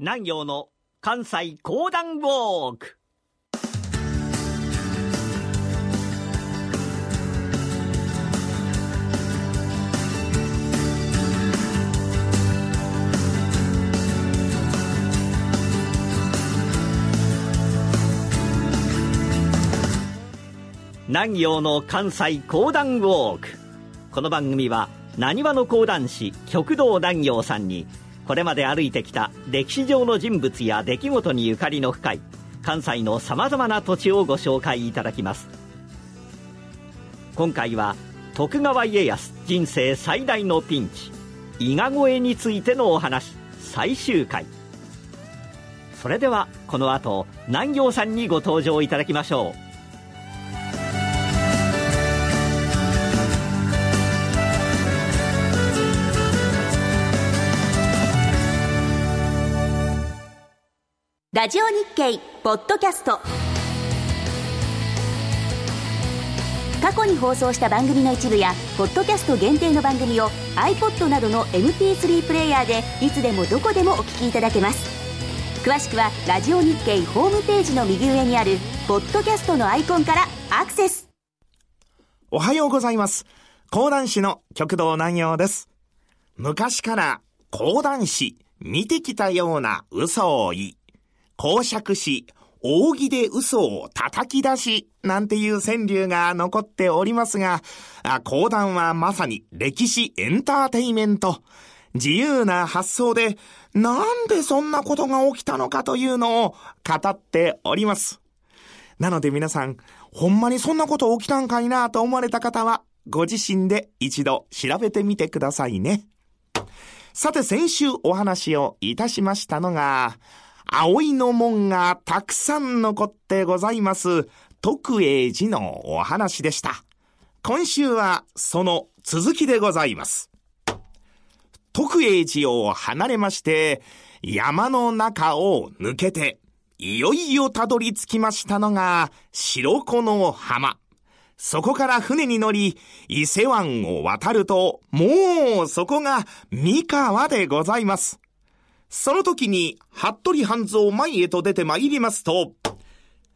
南陽の関西講談ウォーク。南陽の関西講談ウォーク。この番組はなにわの講談師極道南陽さんにこれまで歩いてきた歴史上の人物や出来事にゆかりの深い関西のさまざまな土地をご紹介いただきます。今回は徳川家康人生最大のピンチ伊賀越えについてのお話最終回。それではこの後南陽さんにご登場いただきましょう。ラジオ日経ポッドキャスト。過去に放送した番組の一部やポッドキャスト限定の番組を iPod などの MP3 プレイヤーでいつでもどこでもお聞きいただけます。詳しくはラジオ日経ホームページの右上にあるポッドキャストのアイコンからアクセス。おはようございます。講談師の極道南陽です。昔から講談師見てきたような嘘を言い公爵し、扇で嘘を叩き出し、なんていう川柳が残っておりますが、講談はまさに歴史エンターテイメント。自由な発想で、なんでそんなことが起きたのかというのを語っております。なので皆さん、ほんまにそんなこと起きたんかいなと思われた方は、ご自身で一度調べてみてくださいね。さて先週お話をいたしましたのが、葵の門がたくさん残ってございます、徳永寺のお話でした。今週はその続きでございます。徳永寺を離れまして、山の中を抜けて、いよいよたどり着きましたのが、白子の浜。そこから船に乗り、伊勢湾を渡ると、もうそこが三河でございます。その時に、服部半蔵前へと出て参りますと、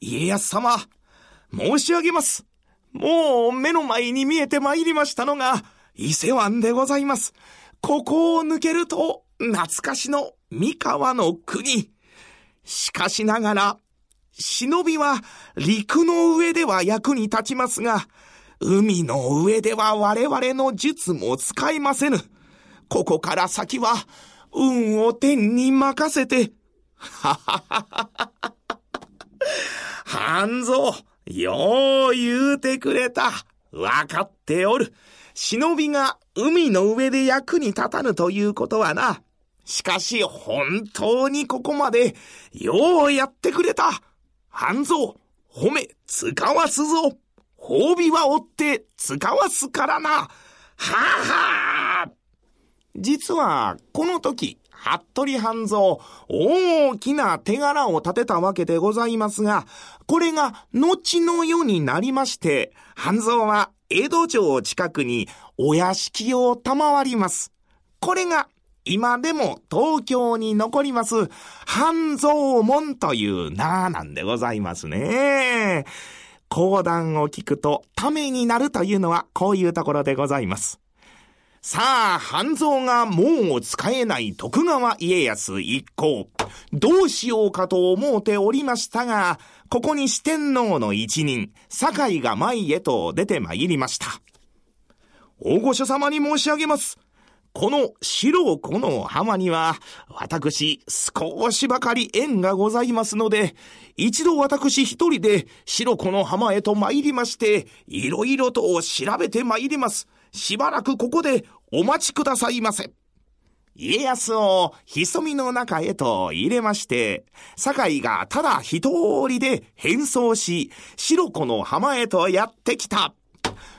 家康様、申し上げます。もう目の前に見えて参りましたのが、伊勢湾でございます。ここを抜けると、懐かしの三河の国。しかしながら、忍びは陸の上では役に立ちますが、海の上では我々の術も使えませぬ。ここから先は、運を天に任せて。はははは。半蔵、よう言うてくれた。わかっておる。忍びが海の上で役に立たぬということはな。しかし本当にここまでようやってくれた。半蔵、褒め、使わすぞ。褒美は追って使わすからな。はあはあ。実は、この時、服部半蔵、大きな手柄を立てたわけでございますが、これが後の世になりまして、半蔵は江戸城近くにお屋敷を賜ります。これが今でも東京に残ります、半蔵門という名なんでございますね。講談を聞くとためになるというのはこういうところでございます。さあ、半蔵がもう使えない徳川家康一行。どうしようかと思うておりましたが、ここに四天王の一人、堺が前へと出て参りました。大御所様に申し上げます。この白子の浜には、私少しばかり縁がございますので、一度私一人で白子の浜へと参りまして、いろいろと調べて参ります。しばらくここでお待ちくださいませ。家康を潜みの中へと入れまして、堺がただ一通りで変装し、白子の浜へとやってきた。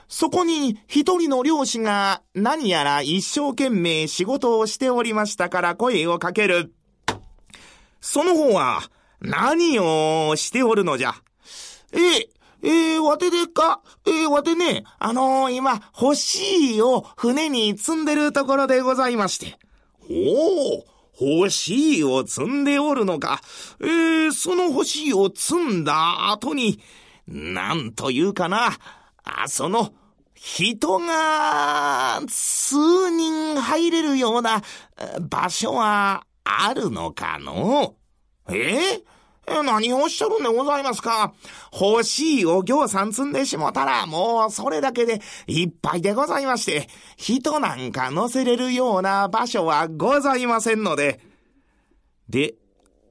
そこに一人の漁師が何やら一生懸命仕事をしておりましたから声をかける。その方は何をしておるのじゃ。ええ、えー、わてでか、えー、わてね、あのー、今、欲しいを船に積んでるところでございまして。おお、欲しいを積んでおるのか。えー、その欲しいを積んだ後に、なんというかな、あ、その、人が、数人入れるような場所はあるのかの？ええ何をおっしゃるんでございますか？欲しいお行さん積んでしもたら、もうそれだけでいっぱいでございまして、人なんか乗せれるような場所はございませんので。で、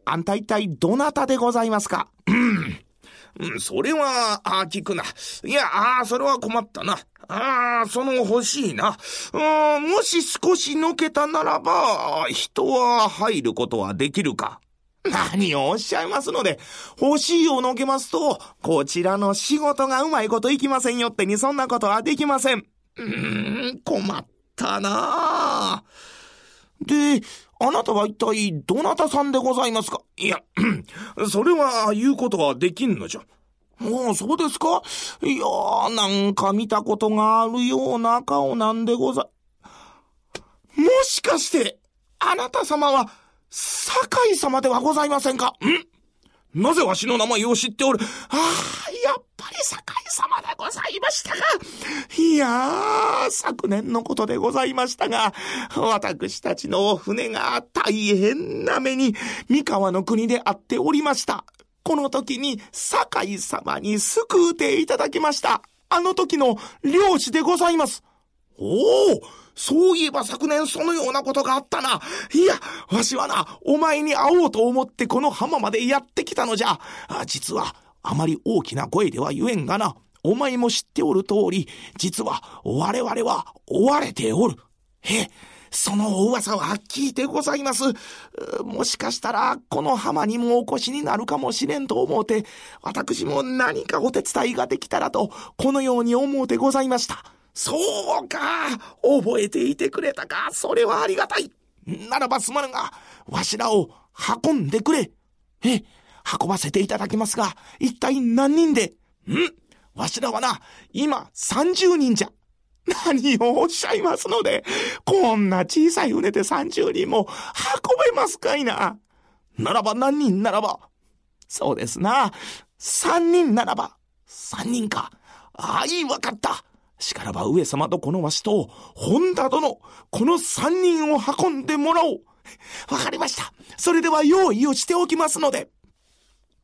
あんた一体どなたでございますか？うん、それは、あ、聞くな。いや、ああ、それは困ったな。ああ、その欲しいな。うん、もし少しのけたならば、人は入ることはできるか？何をおっしゃいますので、欲しいをのけますと、こちらの仕事がうまいこといきませんよってにそんなことはできません。うーん、困ったなで、あなたは一体どなたさんでございますか？いや、それは言うことはできんのじゃ。もうそうですか？いやー、なんか見たことがあるような顔なんでござ、もしかして、あなた様は、酒井様ではございませんか？ん？なぜわしの名前を知っておる？ああ、やっぱり酒井様でございましたか。いやー、昨年のことでございましたが、私たちの船が大変な目に三河の国であっておりました。この時に酒井様に救うていただきました。あの時の漁師でございます。おおそういえば昨年そのようなことがあったな。いや、わしはな、お前に会おうと思ってこの浜までやってきたのじゃ。あ実は、あまり大きな声では言えんがな。お前も知っておる通り、実は我々は追われておる。へその噂は聞いてございます。もしかしたら、この浜にもお越しになるかもしれんと思うて、私も何かお手伝いができたらと、このように思うてございました。そうか覚えていてくれたかそれはありがたいならばすまぬが、わしらを運んでくれえ、運ばせていただきますが、一体何人で？ん？わしらはな、今30人じゃ。何をおっしゃいますので、こんな小さい船で30人も運べますかいな。ならば何人ならば。そうですな。3人ならば。3人か。ああ、いい、わかった。しからば上様とこのわしと、本田殿、この三人を運んでもらおう。わかりました。それでは用意をしておきますので。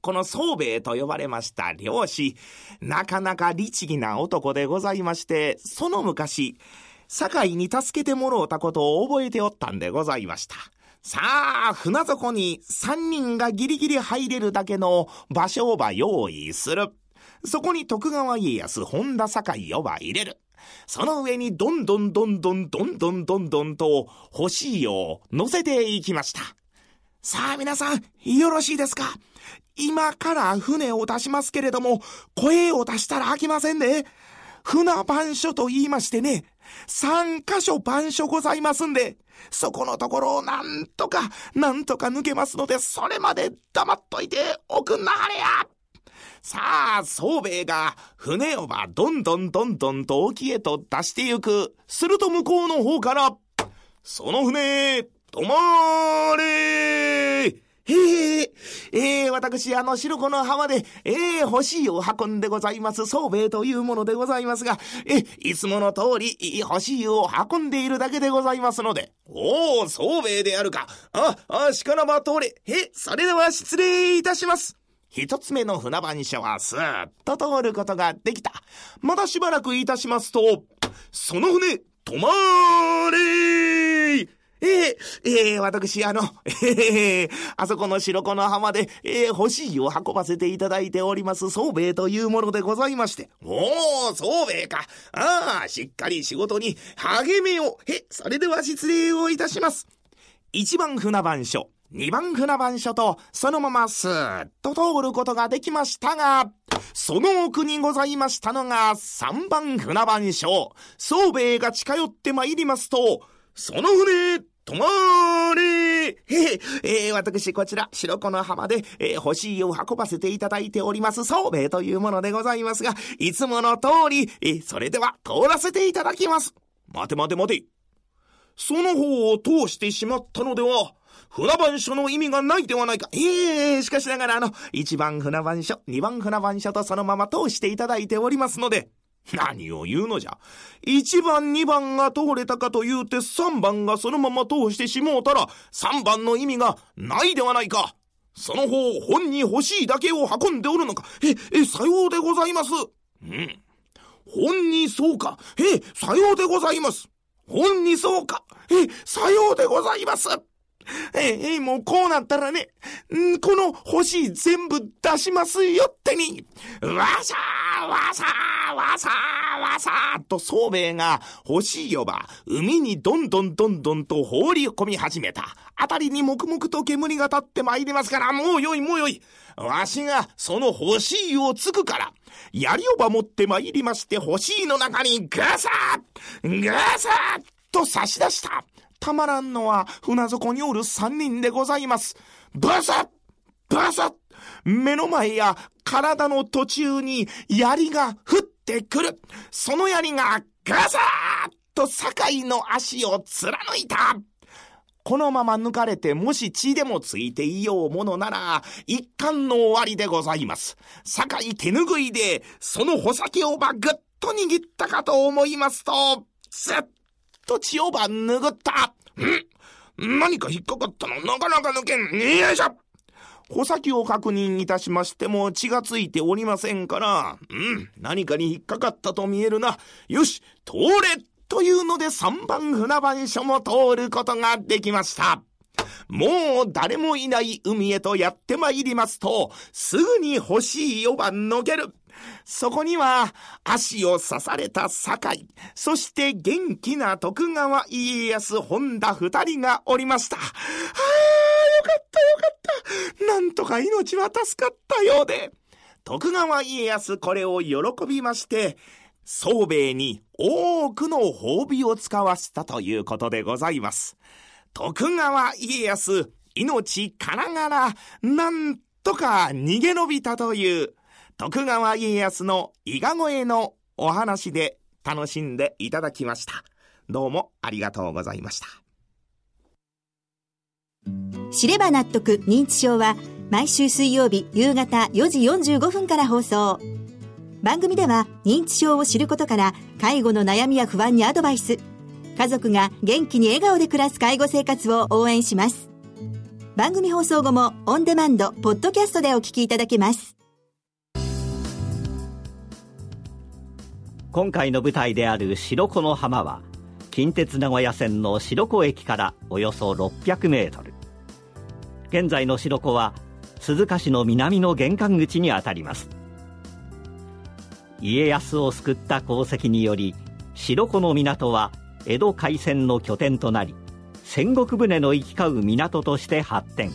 この宗兵衛と呼ばれました漁師、なかなか律儀な男でございまして、その昔、堺に助けてもろうたことを覚えておったんでございました。さあ、船底に三人がギリギリ入れるだけの場所をば用意する。そこに徳川家康、本田堺をば入れる。その上にどんどんどんどんどんどんどんどんと欲しいよう乗せていきました。さあ皆さん、よろしいですか今から船を出しますけれども、声を出したら飽きませんね。船番所と言いましてね、三箇所番所ございますんで、そこのところをなんとか、なんとか抜けますので、それまで黙っといておくんなはれやさあ、宗兵衛が船をばどんどんどんどんと沖へと出してゆく。すると向こうの方から、その船、止まれへえ、えー、私、あの、白子の浜で、えー、欲しいを運んでございます、宗兵衛というものでございますが、え、いつもの通り、欲しいを運んでいるだけでございますので。おお、宗兵衛であるか。あ、あ、しからば通れ。え、それでは失礼いたします。一つ目の船番所はスーッと通ることができた。まだしばらくいたしますと、その船、止まれーええええ私、あの、ええあそこの白子の浜で、ええ欲しいを運ばせていただいております、宗兵衛というものでございまして。おお、宗兵衛か。ああ、しっかり仕事に励めよ。へ、それでは失礼をいたします。一番船番所。二番船番所と、そのままスーッと通ることができましたが、その奥にございましたのが三番船番所。宗兵衛が近寄ってまいりますと、その船、止まれええー、私こちら、白子の浜で、えー、欲しいを運ばせていただいております、宗兵衛というものでございますが、いつもの通り、えー、それでは通らせていただきます。待て待て待て。その方を通してしまったのでは、船番所の意味がないではないか。ええー、しかしながらあの、一番船番所、二番船番所とそのまま通していただいておりますので、何を言うのじゃ。一番二番が通れたかと言うて三番がそのまま通してしもうたら、三番の意味がないではないか。その方、本に欲しいだけを運んでおるのか。え、え、さようでございます。うん。本にそうか。え、さようでございます。本にそうか。え、さようでございます。ええ、もうこうなったらね、この星全部出しますよってに、わさーわさーわさーわさーと宗兵衛が星呼ば、海にどんどんどんどんと放り込み始めた。あたりに黙々と煙が立って参りますから、もうよいもうよい。わしがその欲しいをつくから、槍をば持って参りまして、欲しいの中にガサッガサッと差し出した。たまらんのは船底におる三人でございます。バサッバサッ目の前や体の途中に槍が降ってくる。その槍がガサッと堺の足を貫いた。このまま抜かれてもし血でもついていようものなら、一貫の終わりでございます。堺手ぬぐいで、その穂先をばぐっと握ったかと思いますと、ずっと血をば拭った。ん何か引っかかったの？なかなか抜けん。よいしょ穂先を確認いたしましても血がついておりませんから、うん、何かに引っかかったと見えるな。よし、通れというので3番船番所も通ることができました。もう誰もいない海へとやってまいりますと、すぐに欲しい4番のける。そこには足を刺された堺、そして元気な徳川家康本田二人がおりました。はあ、よかったよかった。なんとか命は助かったようで。徳川家康これを喜びまして、宗兵衛に多くの褒美を使わせたということでございます。徳川家康、命からがら、なんとか逃げ延びたという徳川家康の伊賀越えのお話で楽しんでいただきました。どうもありがとうございました。知れば納得認知症は毎週水曜日夕方4時45分から放送。番組では認知症を知ることから介護の悩みや不安にアドバイス。家族が元気に笑顔で暮らす介護生活を応援します。番組放送後もオンデマンド、ポッドキャストでお聞きいただけます。今回の舞台である白子の浜は近鉄名古屋線の白子駅からおよそ600メートル。現在の白子は鈴鹿市の南の玄関口にあたります。家康を救った功績により白子の港は江戸海戦の拠点となり戦国船の行き交う港として発展。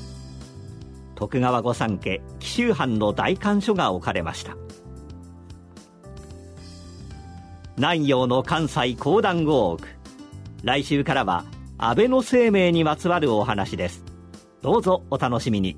徳川御三家紀州藩の大官所が置かれました。南陽の関西講談ウォーク来週からは安倍の生命にまつわるお話です。どうぞお楽しみに。